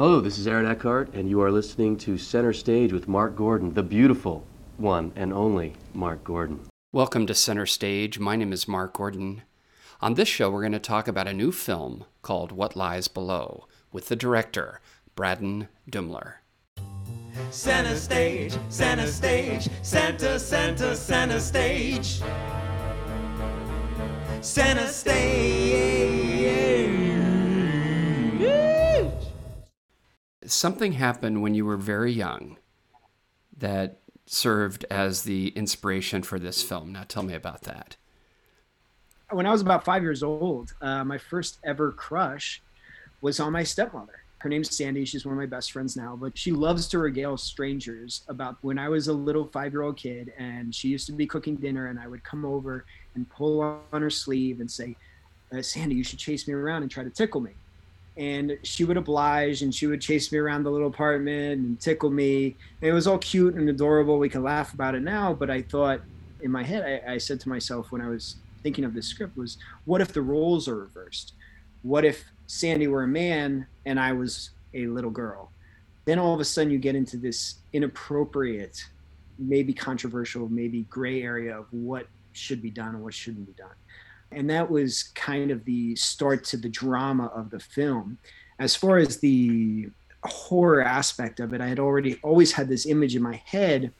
Hello, this is Aaron Eckhart, and you are listening to Center Stage with Mark Gordon, the beautiful one and only Mark Gordon. Welcome to Center Stage. My name is Mark Gordon. On this show, we're going to talk about a new film called What Lies Below with the director, Braden Duemmler. Center stage, center stage, center, center, center stage. Center stage. Something happened when you were very young that served as the inspiration for this film. Now, tell me about that. When I was about five years old, uh, my first ever crush was on my stepmother her name's Sandy. She's one of my best friends now, but she loves to regale strangers about when I was a little five year old kid and she used to be cooking dinner and I would come over and pull on her sleeve and say, uh, Sandy, you should chase me around and try to tickle me. And she would oblige and she would chase me around the little apartment and tickle me. And it was all cute and adorable. We can laugh about it now, but I thought in my head, I, I said to myself when I was thinking of this script was, what if the roles are reversed? What if Sandy were a man and I was a little girl. Then all of a sudden you get into this inappropriate, maybe controversial, maybe gray area of what should be done and what shouldn't be done. And that was kind of the start to the drama of the film. As far as the horror aspect of it, I had already always had this image in my head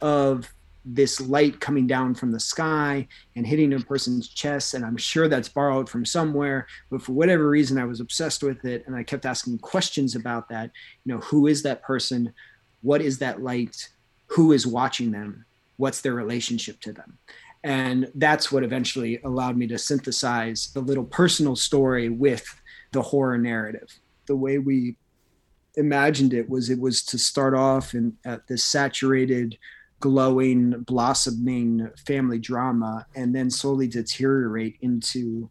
of this light coming down from the sky and hitting a person's chest and i'm sure that's borrowed from somewhere but for whatever reason i was obsessed with it and i kept asking questions about that. You know who is that person? What is that light? Who is watching them? What's their relationship to them and that's what eventually allowed me to synthesize the little personal story with the horror narrative the way we imagined it was it was to start off in at this saturated glowing, blossoming family drama and then slowly deteriorate into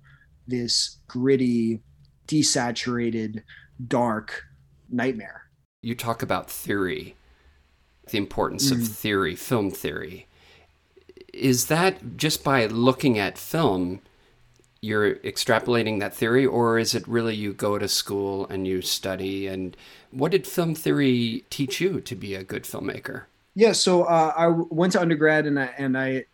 this gritty, desaturated, dark nightmare. You talk about theory, the importance mm. of theory, film theory. Is that just by looking at film, you're extrapolating that theory, or is it really you go to school and you study? And what did film theory teach you to be a good filmmaker? Yeah, so uh, I went to undergrad and I and I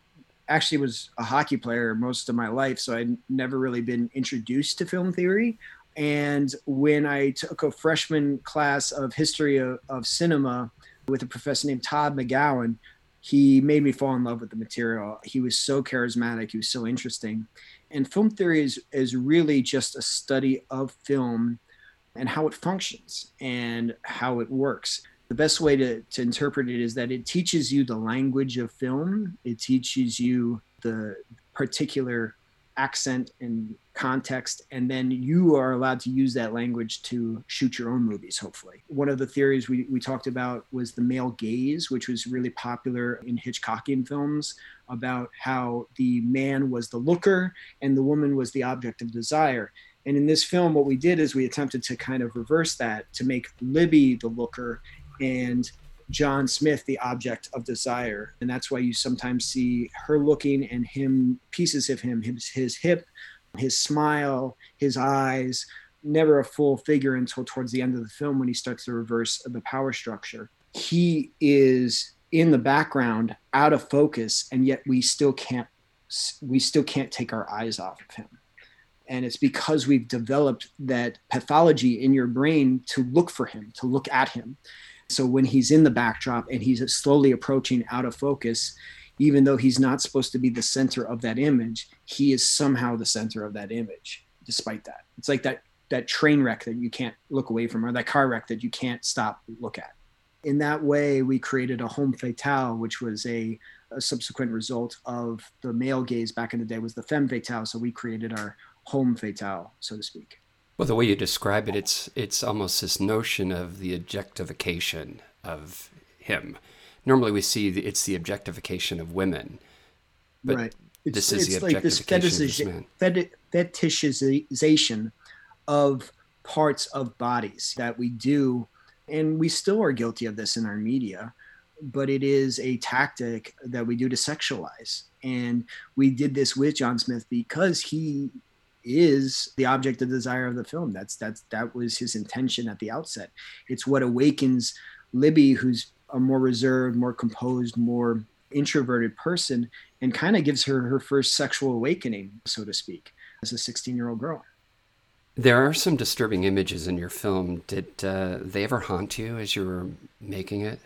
actually was a hockey player most of my life, so I'd never really been introduced to film theory. And when I took a freshman class of history of, of cinema with a professor named Todd McGowan, he made me fall in love with the material. He was so charismatic, he was so interesting. And film theory is, is really just a study of film and how it functions and how it works the best way to, to interpret it is that it teaches you the language of film it teaches you the particular accent and context and then you are allowed to use that language to shoot your own movies hopefully one of the theories we, we talked about was the male gaze which was really popular in hitchcockian films about how the man was the looker and the woman was the object of desire and in this film what we did is we attempted to kind of reverse that to make libby the looker and John Smith, the object of desire. And that's why you sometimes see her looking and him, pieces of him, his, his hip, his smile, his eyes, never a full figure until towards the end of the film when he starts to reverse the power structure. He is in the background, out of focus, and yet we still can't we still can't take our eyes off of him. And it's because we've developed that pathology in your brain to look for him, to look at him. So when he's in the backdrop and he's slowly approaching out of focus, even though he's not supposed to be the center of that image, he is somehow the center of that image, despite that. It's like that that train wreck that you can't look away from, or that car wreck that you can't stop look at. In that way, we created a homme fatale, which was a, a subsequent result of the male gaze back in the day was the femme fatale. So we created our homme fatale, so to speak. Well, the way you describe it, it's it's almost this notion of the objectification of him. Normally, we see the, it's the objectification of women, but right. It's, this is the objectification like this fetishization of parts of bodies that we do, and we still are guilty of this in our media. But it is a tactic that we do to sexualize, and we did this with John Smith because he is the object of desire of the film. That's that's that was his intention at the outset. It's what awakens Libby, who's a more reserved, more composed, more introverted person, and kind of gives her her first sexual awakening, so to speak, as a 16 year old girl. There are some disturbing images in your film. Did uh, they ever haunt you as you were making it?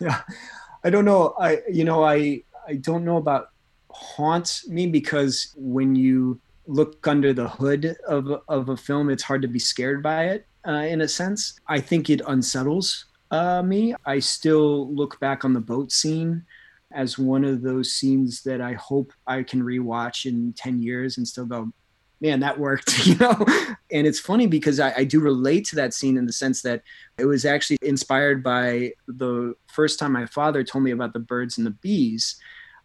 Yeah, I don't know. I you know I I don't know about haunt me because when you look under the hood of of a film, it's hard to be scared by it. Uh, in a sense, I think it unsettles uh, me. I still look back on the boat scene as one of those scenes that I hope I can rewatch in 10 years and still go, man, that worked, you know? And it's funny because I, I, do relate to that scene in the sense that it was actually inspired by the first time my father told me about the birds and the bees.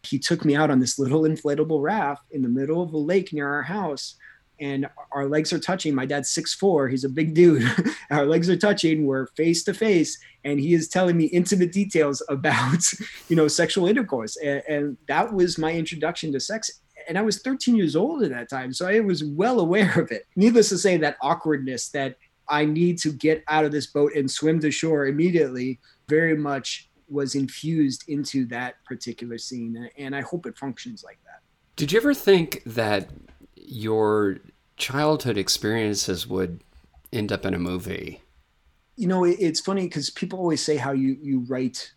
He took me out on this little inflatable raft in the middle of a lake near our house. And our legs are touching. My dad's six four. He's a big dude. our legs are touching. We're face to face, and he is telling me intimate details about, you know, sexual intercourse. And, and that was my introduction to sex and I was 13 years old at that time, so I was well aware of it. Needless to say, that awkwardness that I need to get out of this boat and swim to shore immediately very much was infused into that particular scene, and I hope it functions like that. Did you ever think that your childhood experiences would end up in a movie? You know, it's funny because people always say how you you write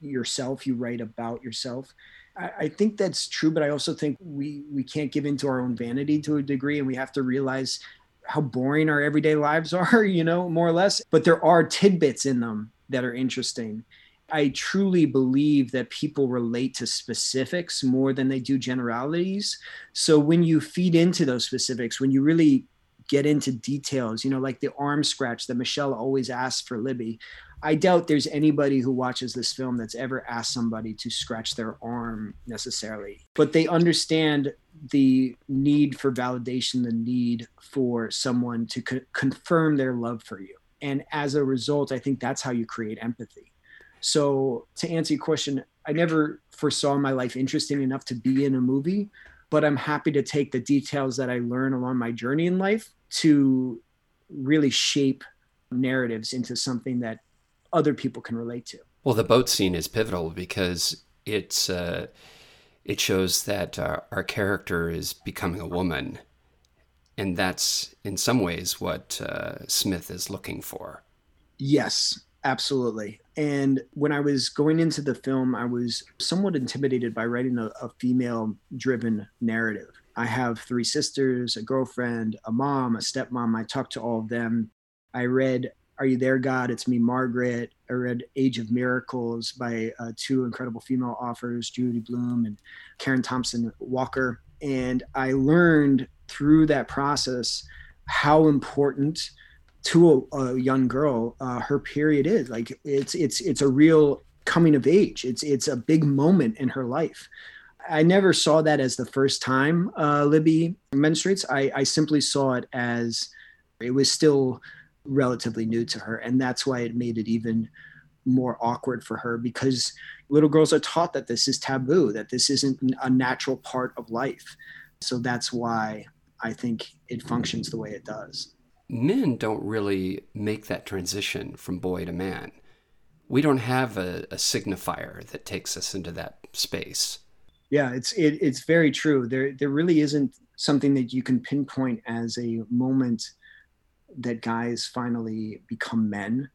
yourself, you write about yourself. I, think that's true, but I also think we we can't give into our own vanity to a degree, and we have to realize how boring our everyday lives are, you know, more or less. But there are tidbits in them that are interesting. I truly believe that people relate to specifics more than they do generalities. So when you feed into those specifics, when you really get into details, you know, like the arm scratch that Michelle always asks for Libby, I doubt there's anybody who watches this film that's ever asked somebody to scratch their arm necessarily, but they understand the need for validation, the need for someone to co- confirm their love for you. And as a result, I think that's how you create empathy. So, to answer your question, I never foresaw my life interesting enough to be in a movie, but I'm happy to take the details that I learn along my journey in life to really shape narratives into something that other people can relate to. Well, the boat scene is pivotal because it's uh, it shows that uh, our character is becoming a woman, and that's in some ways what uh, Smith is looking for. Yes, absolutely. And when I was going into the film, I was somewhat intimidated by writing a, a female-driven narrative. I have three sisters, a girlfriend, a mom, a stepmom. I talked to all of them. I read are You There, God? It's Me, Margaret. I read Age of Miracles by uh, two incredible female authors, Judy Blume and Karen Thompson Walker. And I learned through that process how important to a, a young girl uh, her period is. Like it's it's it's a real coming of age. It's it's a big moment in her life. I never saw that as the first time uh, Libby menstruates. I, I simply saw it as it was still relatively new to her. And that's why it made it even more awkward for her because little girls are taught that this is taboo, that this isn't a natural part of life. So that's why I think it functions the way it does. Men don't really make that transition from boy to man. We don't have a, a signifier that takes us into that space. Yeah, it's it, it's very true. There there really isn't something that you can pinpoint as a moment that guys finally become men.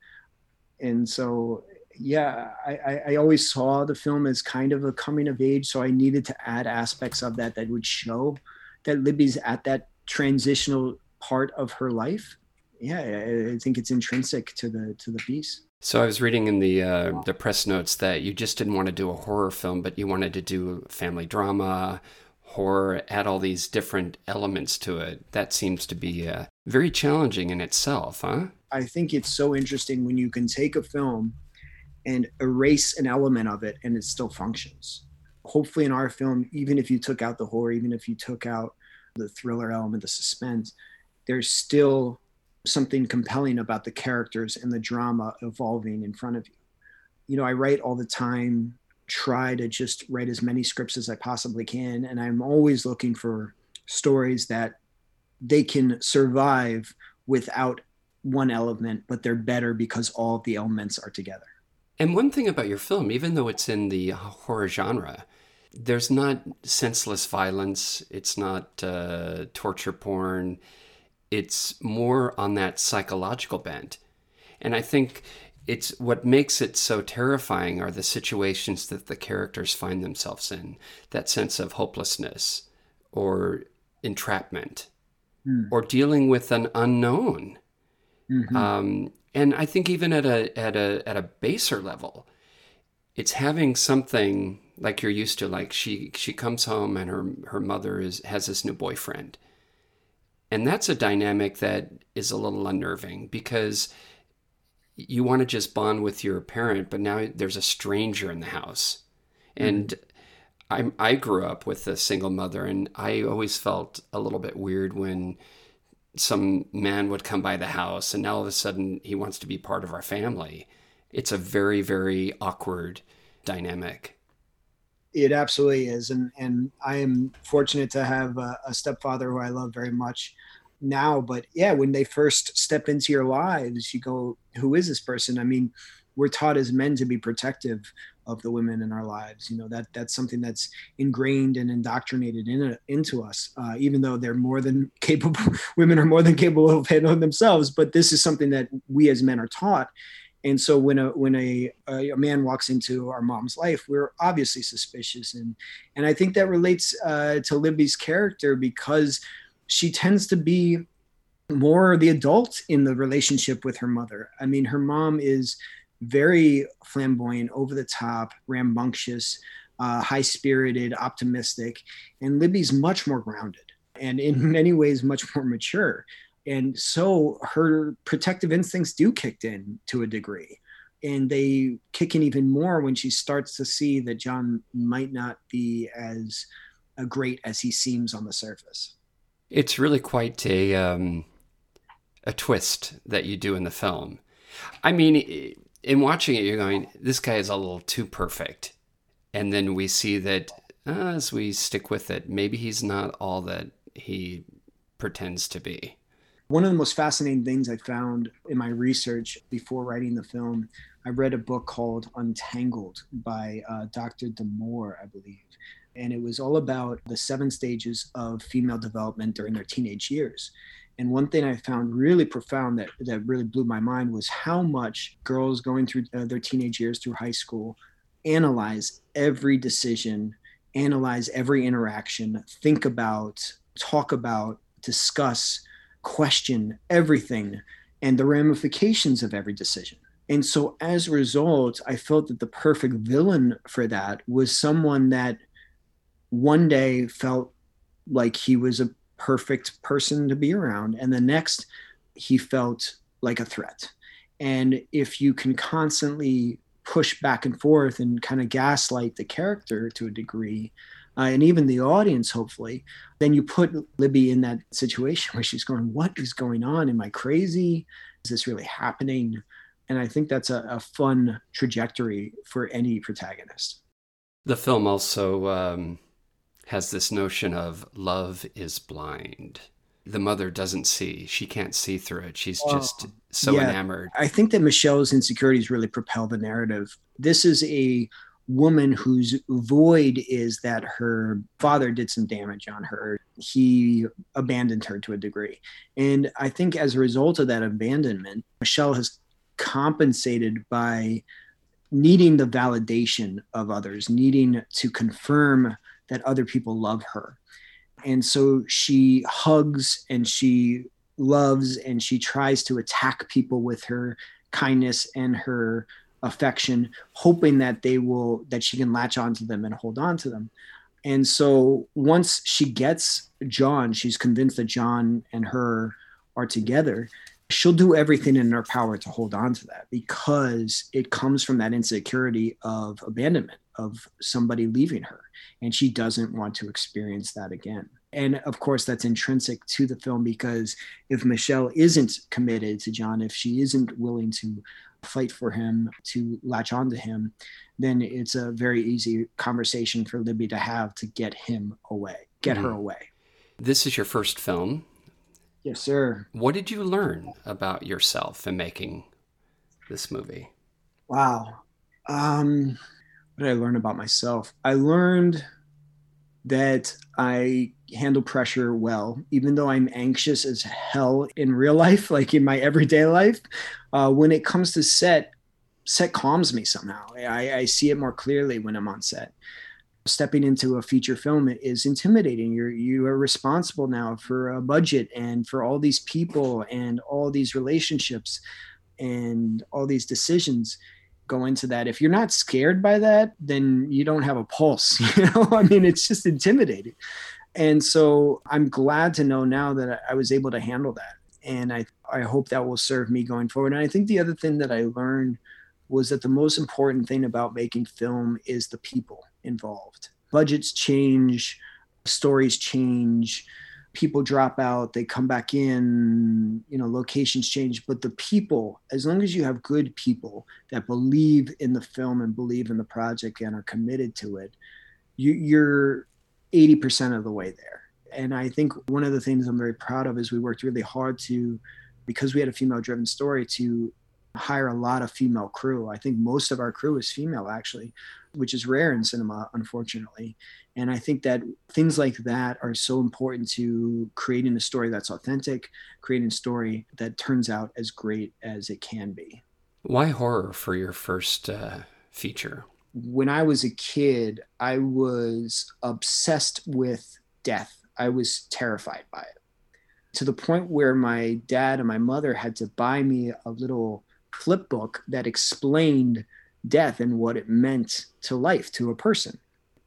And so, yeah, I, I always saw the film as kind of a coming of age. So I needed to add aspects of that that would show that Libby's at that transitional part of her life. Yeah, I think it's intrinsic to the to the piece. So I was reading in the uh, the press notes that you just didn't want to do a horror film, but you wanted to do family drama, horror, add all these different elements to it. That seems to be uh, very challenging in itself, huh? I think it's so interesting when you can take a film and erase an element of it and it still functions. Hopefully, in our film, even if you took out the horror, even if you took out the thriller element, the suspense, there's still something compelling about the characters and the drama evolving in front of you. You know, I write all the time try to just write as many scripts as I possibly can. And I'm always looking for stories that they can survive without one element, but they're better because all of the elements are together. And one thing about your film, even though it's in the horror genre, there's not senseless violence. It's not uh, torture porn. It's more on that psychological bent. And I think it's what makes it so terrifying are the situations that the characters find themselves in that sense of hopelessness or entrapment mm. or dealing with an unknown. Mm-hmm. Um, and I think even at a at a at a baser level, it's having something like you're used to. Like she she comes home and her her mother is has this new boyfriend, and that's a dynamic that is a little unnerving because you want to just bond with your parent, but now there's a stranger in the house, mm-hmm. and. I, I grew up with a single mother, and I always felt a little bit weird when some man would come by the house and now all of a sudden he wants to be part of our family. It's a very, very awkward dynamic. It absolutely is. And, and I am fortunate to have a, a stepfather who I love very much now. But yeah, when they first step into your lives, you go, who is this person? I mean, we're taught as men to be protective of the women in our lives. You know that that's something that's ingrained and indoctrinated in into us. Uh, even though they're more than capable, women are more than capable of handling themselves. But this is something that we as men are taught. And so when a when a, a man walks into our mom's life, we're obviously suspicious, and and I think that relates uh, to Libby's character because she tends to be more the adult in the relationship with her mother. I mean, her mom is very flamboyant, over the top, rambunctious, uh, high spirited, optimistic. And Libby's much more grounded and in many ways much more mature. And so her protective instincts do kick in to a degree. And they kick in even more when she starts to see that John might not be as uh, great as he seems on the surface. It's really quite a um, a twist that you do in the film. I mean, in watching it, you're going, this guy is a little too perfect. And then we see that uh, as we stick with it, maybe he's not all that he pretends to be. One of the most fascinating things I found in my research before writing the film, I read a book called Untangled by uh, Dr. Damour, I believe. And it was all about the seven stages of female development during their teenage years. And one thing I found really profound that, that really blew my mind was how much girls going through uh, their teenage years through high school analyze every decision, analyze every interaction, think about, talk about, discuss, question everything and the ramifications of every decision. And so as a result, I felt that the perfect villain for that was someone that one day felt like he was a perfect person to be around. And the next, he felt like a threat. And if you can constantly push back and forth and kind of gaslight the character to a degree, uh, and even the audience, hopefully, then you put Libby in that situation where she's going, What is going on? Am I crazy? Is this really happening? And I think that's a, a fun trajectory for any protagonist. The film also um, has this notion of love is blind. The mother doesn't see. She can't see through it. She's just so yeah, enamored. I think that Michelle's insecurities really propel the narrative. This is a woman whose void is that her father did some damage on her. He abandoned her to a degree. And I think as a result of that abandonment, Michelle has compensated by needing the validation of others, needing to confirm that other people love her. And so she hugs and she loves and she tries to attack people with her kindness and her affection, hoping that they will, that she can latch onto them and hold on to them. And so once she gets John, she's convinced that John and her are together. She'll do everything in her power to hold on to that because it comes from that insecurity of abandonment, of somebody leaving her and she doesn't want to experience that again and of course that's intrinsic to the film because if michelle isn't committed to john if she isn't willing to fight for him to latch onto him then it's a very easy conversation for libby to have to get him away get mm-hmm. her away This is your first film. Yes, sir. What did you learn about yourself in making this movie? Wow. Um, what did I learn about myself? I learned that I handle pressure well, even though I'm anxious as hell in real life, like in my everyday life. Uh, when it comes to set, set calms me somehow. I, I see it more clearly when I'm on set. Stepping into a feature film is intimidating. You're you are responsible now for a budget and for all these people and all these relationships and all these decisions go into that. If you're not scared by that, then you don't have a pulse. You know, I mean, it's just intimidating. And so I'm glad to know now that I was able to handle that. And I, I hope that will serve me going forward. And I think the other thing that I learned was that the most important thing about making film is the people involved. Budgets change, stories change, people drop out, they come back in, you know, locations change, but the people, as long as you have good people that believe in the film and believe in the project and are committed to it, you, you're 80% of the way there. And I think one of the things I'm very proud of is we worked really hard to, because we had a female driven story, to hire a lot of female crew. I think most of our crew is female, actually, which is rare in cinema, unfortunately. And I think that things like that are so important to creating a story that's authentic, creating a story that turns out as great as it can be. Why horror for your first uh, feature? When I was a kid, I was obsessed with death. I was terrified by it to the point where my dad and my mother had to buy me a little flip book that explained death and what it meant to life, to a person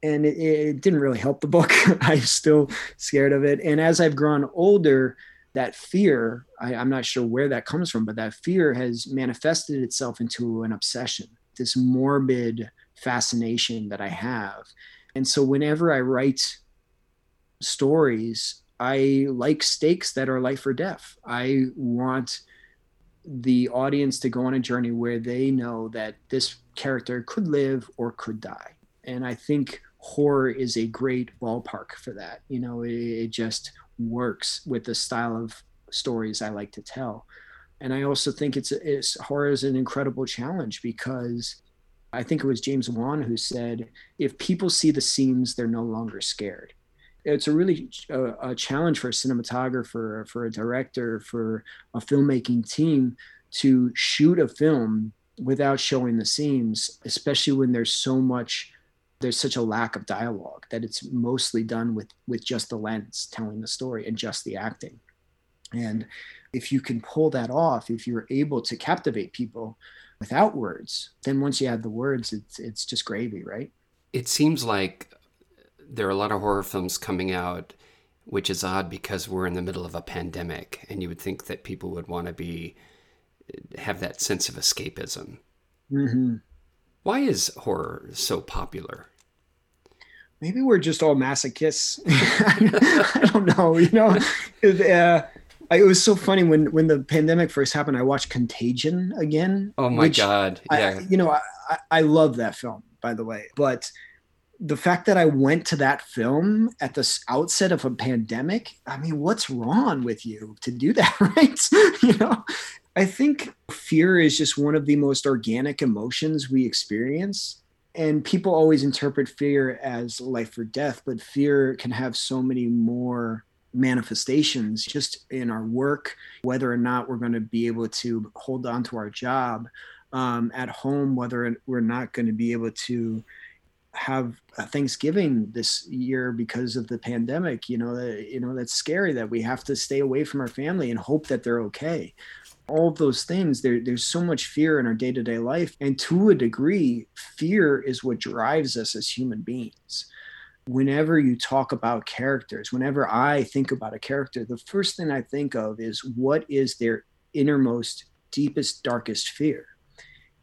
and it, it didn't really help the book. I'm still scared of it. And as I've grown older, that fear, I, I'm not sure where that comes from, but that fear has manifested itself into an obsession, this morbid fascination that I have. And so whenever I write stories, I like stakes that are life or death. I want the audience to go on a journey where they know that this character could live or could die. And I think horror is a great ballpark for that. You know, it, it just works with the style of stories I like to tell. And I also think it's, it's horror is an incredible challenge because I think it was James Wan who said, if people see the seams, they're no longer scared. It's a really uh, a challenge for a cinematographer, for a director, for a filmmaking team to shoot a film without showing the seams, especially when there's so much there's such a lack of dialogue that it's mostly done with with just the lens telling the story and just the acting. And if you can pull that off if you're able to captivate people without words then once you add the words it's it's just gravy right? It seems like there are a lot of horror films coming out which is odd because we're in the middle of a pandemic and you would think that people would want to be have that sense of escapism mm-hmm. why is horror so popular maybe we're just all masochists. I don't know. You know, it, uh, it, was so funny when when the pandemic first happened. I watched Contagion again. Oh my god! Yeah, I, you know, I, I love that film, by the way, but the fact that I went to that film at the outset of a pandemic, I mean, what's wrong with you to do that, right? you know, I think fear is just one of the most organic emotions we experience and people always interpret fear as life or death but fear can have so many more manifestations just in our work whether or not we're going to be able to hold on to our job um, at home whether we're not going to be able to have a thanksgiving this year because of the pandemic you know you know that's scary that we have to stay away from our family and hope that they're okay. All of those things there, there's so much fear in our day-to-day life. And to a degree fear is what drives us as human beings. Whenever you talk about characters whenever i think about a character the first thing i think of is what is their innermost deepest darkest fear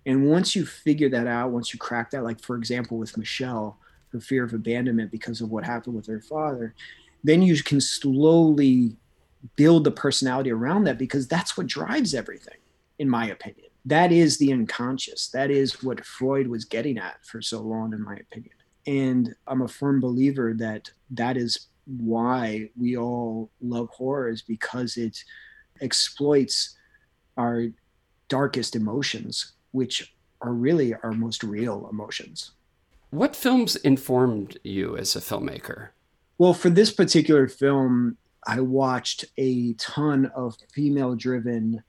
and once you figure that out once you crack that like for example with michelle her fear of abandonment because of what happened with her father then you can slowly build the personality around that because that's what drives everything, in my opinion. That is the unconscious. That is what Freud was getting at for so long, in my opinion. And I'm a firm believer that that is why we all love horror is because it exploits our darkest emotions, which are really our most real emotions. What films informed you as a filmmaker? Well, for this particular film, I watched a ton of female driven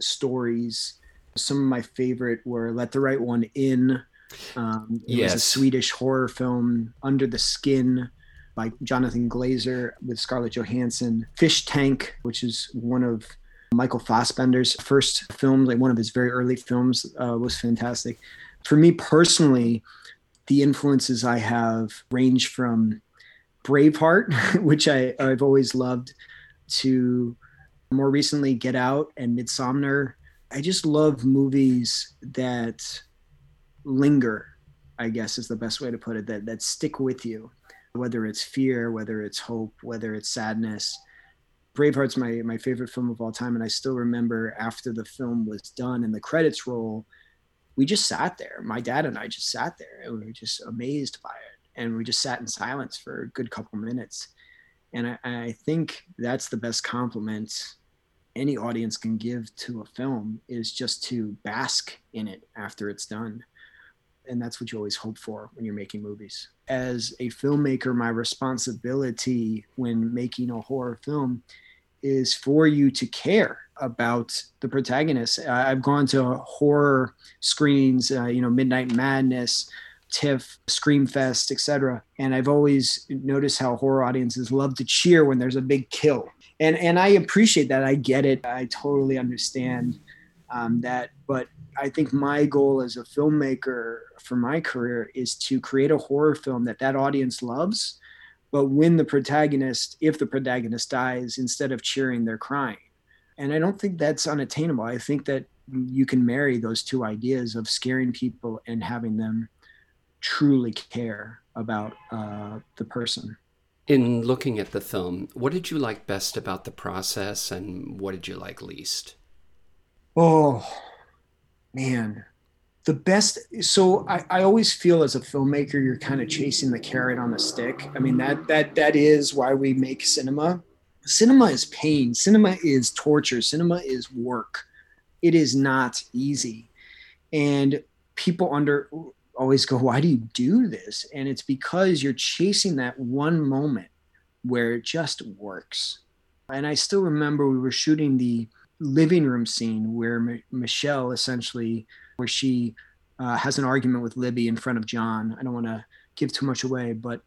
stories. Some of my favorite were Let the Right One In. Um, it Yes. was a Swedish horror film, Under the Skin by Jonathan Glazer with Scarlett Johansson. Fish Tank, which is one of Michael Fassbender's first film, like one of his very early films, uh, was fantastic. For me personally, the influences I have range from Braveheart, which I, I've always loved, to more recently Get Out and Midsommar. I just love movies that linger, I guess is the best way to put it, that, that stick with you, whether it's fear, whether it's hope, whether it's sadness. Braveheart's my, my favorite film of all time. And I still remember after the film was done and the credits roll, we just sat there. My dad and I just sat there and we were just amazed by it. And we just sat in silence for a good couple minutes. And I, I think that's the best compliment any audience can give to a film is just to bask in it after it's done. And that's what you always hope for when you're making movies. As a filmmaker, my responsibility when making a horror film is for you to care about the protagonist. I've gone to horror screenings, uh, you know, Midnight Madness, TIFF, Screamfest, etc. And I've always noticed how horror audiences love to cheer when there's a big kill. And and I appreciate that. I get it. I totally understand um, that. But I think my goal as a filmmaker for my career is to create a horror film that that audience loves. But when the protagonist, if the protagonist dies, instead of cheering, they're crying. And I don't think that's unattainable. I think that you can marry those two ideas of scaring people and having them truly care about uh, the person. In looking at the film, what did you like best about the process and what did you like least? Oh, man. The best. So I, I always feel as a filmmaker, you're kind of chasing the carrot on the stick. I mean, that that that is why we make cinema. Cinema is pain. Cinema is torture. Cinema is work. It is not easy. And people under always go, why do you do this? And it's because you're chasing that one moment where it just works. And I still remember we were shooting the living room scene where M- Michelle essentially, where she uh, has an argument with Libby in front of John. I don't want to give too much away, but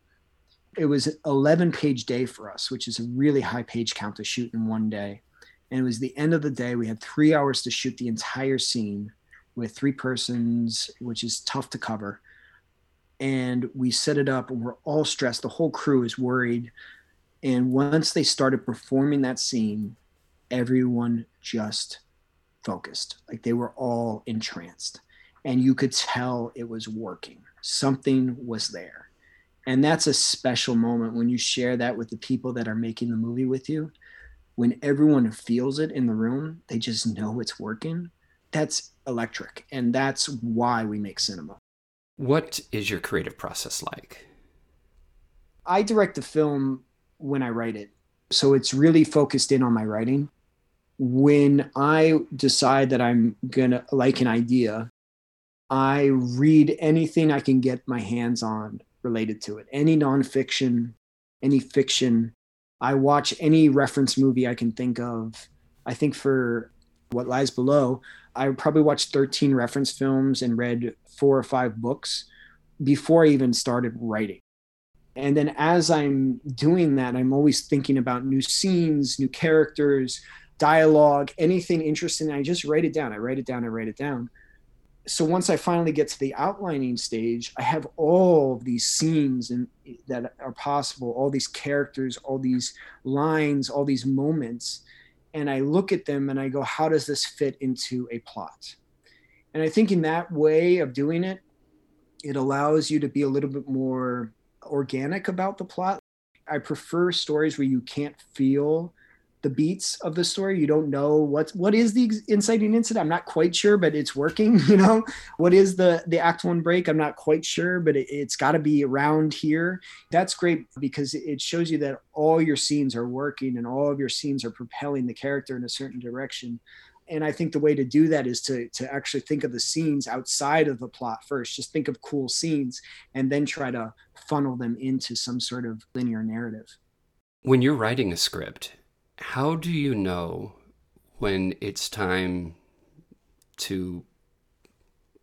it was 11 page day for us, which is a really high page count to shoot in one day. And it was the end of the day. We had three hours to shoot the entire scene with three persons, which is tough to cover. And we set it up and we're all stressed. The whole crew is worried. And once they started performing that scene, everyone just focused. Like they were all entranced. And you could tell it was working. Something was there. And that's a special moment when you share that with the people that are making the movie with you. When everyone feels it in the room, they just know it's working. That's electric. And that's why we make cinema. What is your creative process like? I direct the film when I write it. So it's really focused in on my writing. When I decide that I'm going to like an idea, I read anything I can get my hands on related to it, any nonfiction, any fiction. I watch any reference movie I can think of. I think for What Lies Below, I probably watched 13 reference films and read four or five books before I even started writing. And then as I'm doing that, I'm always thinking about new scenes, new characters, dialogue, anything interesting. I just write it down. I write it down. I write it down. So once I finally get to the outlining stage, I have all of these scenes and that are possible, all these characters, all these lines, all these moments, and I look at them and I go, how does this fit into a plot? And I think in that way of doing it, it allows you to be a little bit more organic about the plot. I prefer stories where you can't feel the beats of the story. You don't know what what is the inciting incident. I'm not quite sure, but it's working. You know, what is the the act one break? I'm not quite sure, but it, has got to be around here. That's great because it shows you that all your scenes are working and all of your scenes are propelling the character in a certain direction. And I think the way to do that is to to actually think of the scenes outside of the plot first. Just think of cool scenes and then try to funnel them into some sort of linear narrative. When you're writing a script, how do you know when it's time to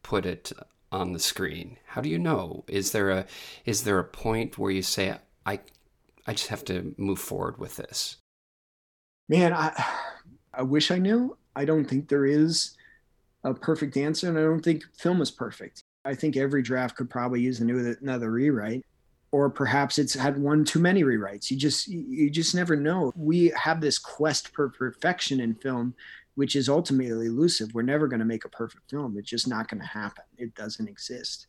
put it on the screen? How do you know? Is there a is there a point where you say I I just have to move forward with this? Man, I I wish I knew. I don't think there is a perfect answer and I don't think film is perfect. I think every draft could probably use new another rewrite or perhaps it's had one too many rewrites. You just you just never know. We have this quest for perfection in film, which is ultimately elusive. We're never going to make a perfect film. It's just not going to happen. It doesn't exist.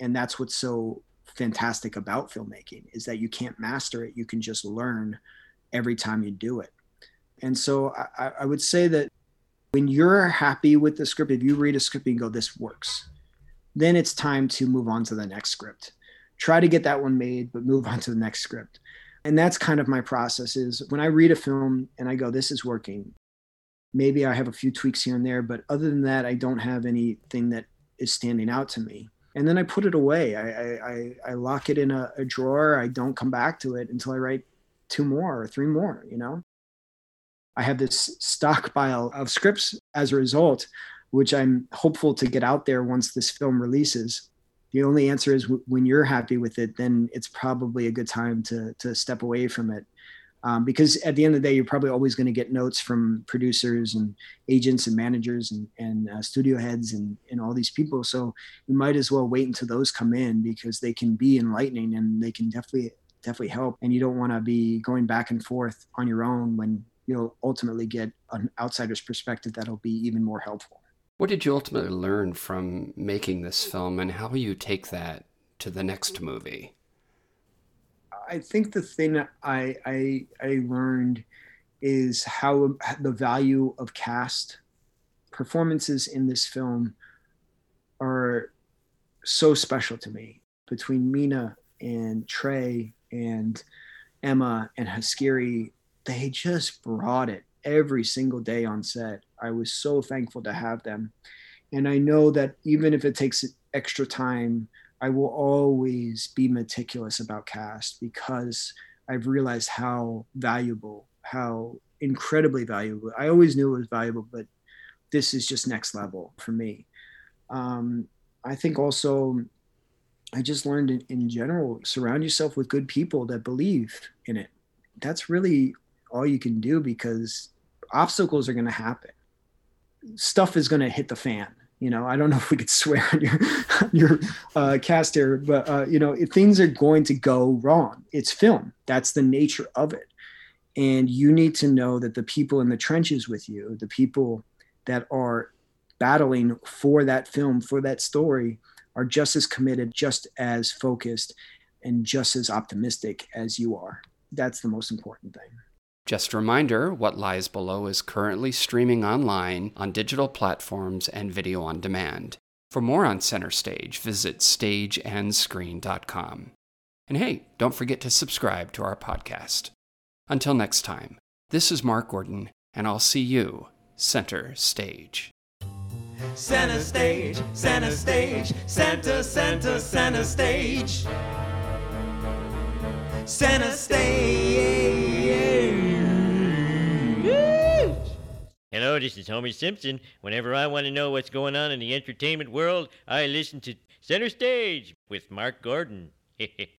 And that's what's so fantastic about filmmaking is that you can't master it. You can just learn every time you do it. And so I, I would say that when you're happy with the script, if you read a script and go, this works, then it's time to move on to the next script try to get that one made, but move on to the next script. And that's kind of my process is when I read a film and I go, this is working. Maybe I have a few tweaks here and there, but other than that, I don't have anything that is standing out to me. And then I put it away. I, I, I lock it in a, a drawer. I don't come back to it until I write two more or three more, you know? I have this stockpile of scripts as a result, which I'm hopeful to get out there once this film releases the only answer is w- when you're happy with it then it's probably a good time to to step away from it. Um, because at the end of the day you're probably always going to get notes from producers and agents and managers and, and uh, studio heads and, and all these people. So you might as well wait until those come in because they can be enlightening and they can definitely definitely help. And you don't want to be going back and forth on your own when you'll ultimately get an outsider's perspective that'll be even more helpful what did you ultimately learn from making this film, and how will you take that to the next movie? I think the thing I I, I learned is how the value of cast performances in this film are so special to me. Between Mena and Trey and Ema and Haskiri, they just brought it every single day on set. I was so thankful to have them. And I know that even if it takes extra time, I will always be meticulous about cast because I've realized how valuable, how incredibly valuable. I always knew it was valuable, but this is just next level for me. Um, I think also, I just learned in, in general surround yourself with good people that believe in it. That's really all you can do because obstacles are going to happen. Stuff is going to hit the fan. You know, I don't know if we could swear on your on your uh, cast here, but uh, you know, things are going to go wrong. It's film. That's the nature of it, and you need to know that the people in the trenches with you, the people that are battling for that film, for that story, are just as committed, just as focused, and just as optimistic as you are. That's the most important thing. Just a reminder What Lies Below is currently streaming online on digital platforms and video on demand. For more on Center Stage, visit stageandscreen.com. And hey, don't forget to subscribe to our podcast. Until next time, this is Mark Gordon, and I'll see you center stage. Center stage, center stage, center, center, center stage. Center stage. Hello, oh, this is Homer Simpson. Whenever I want to know what's going on in the entertainment world, I listen to Center Stage with Mark Gordon.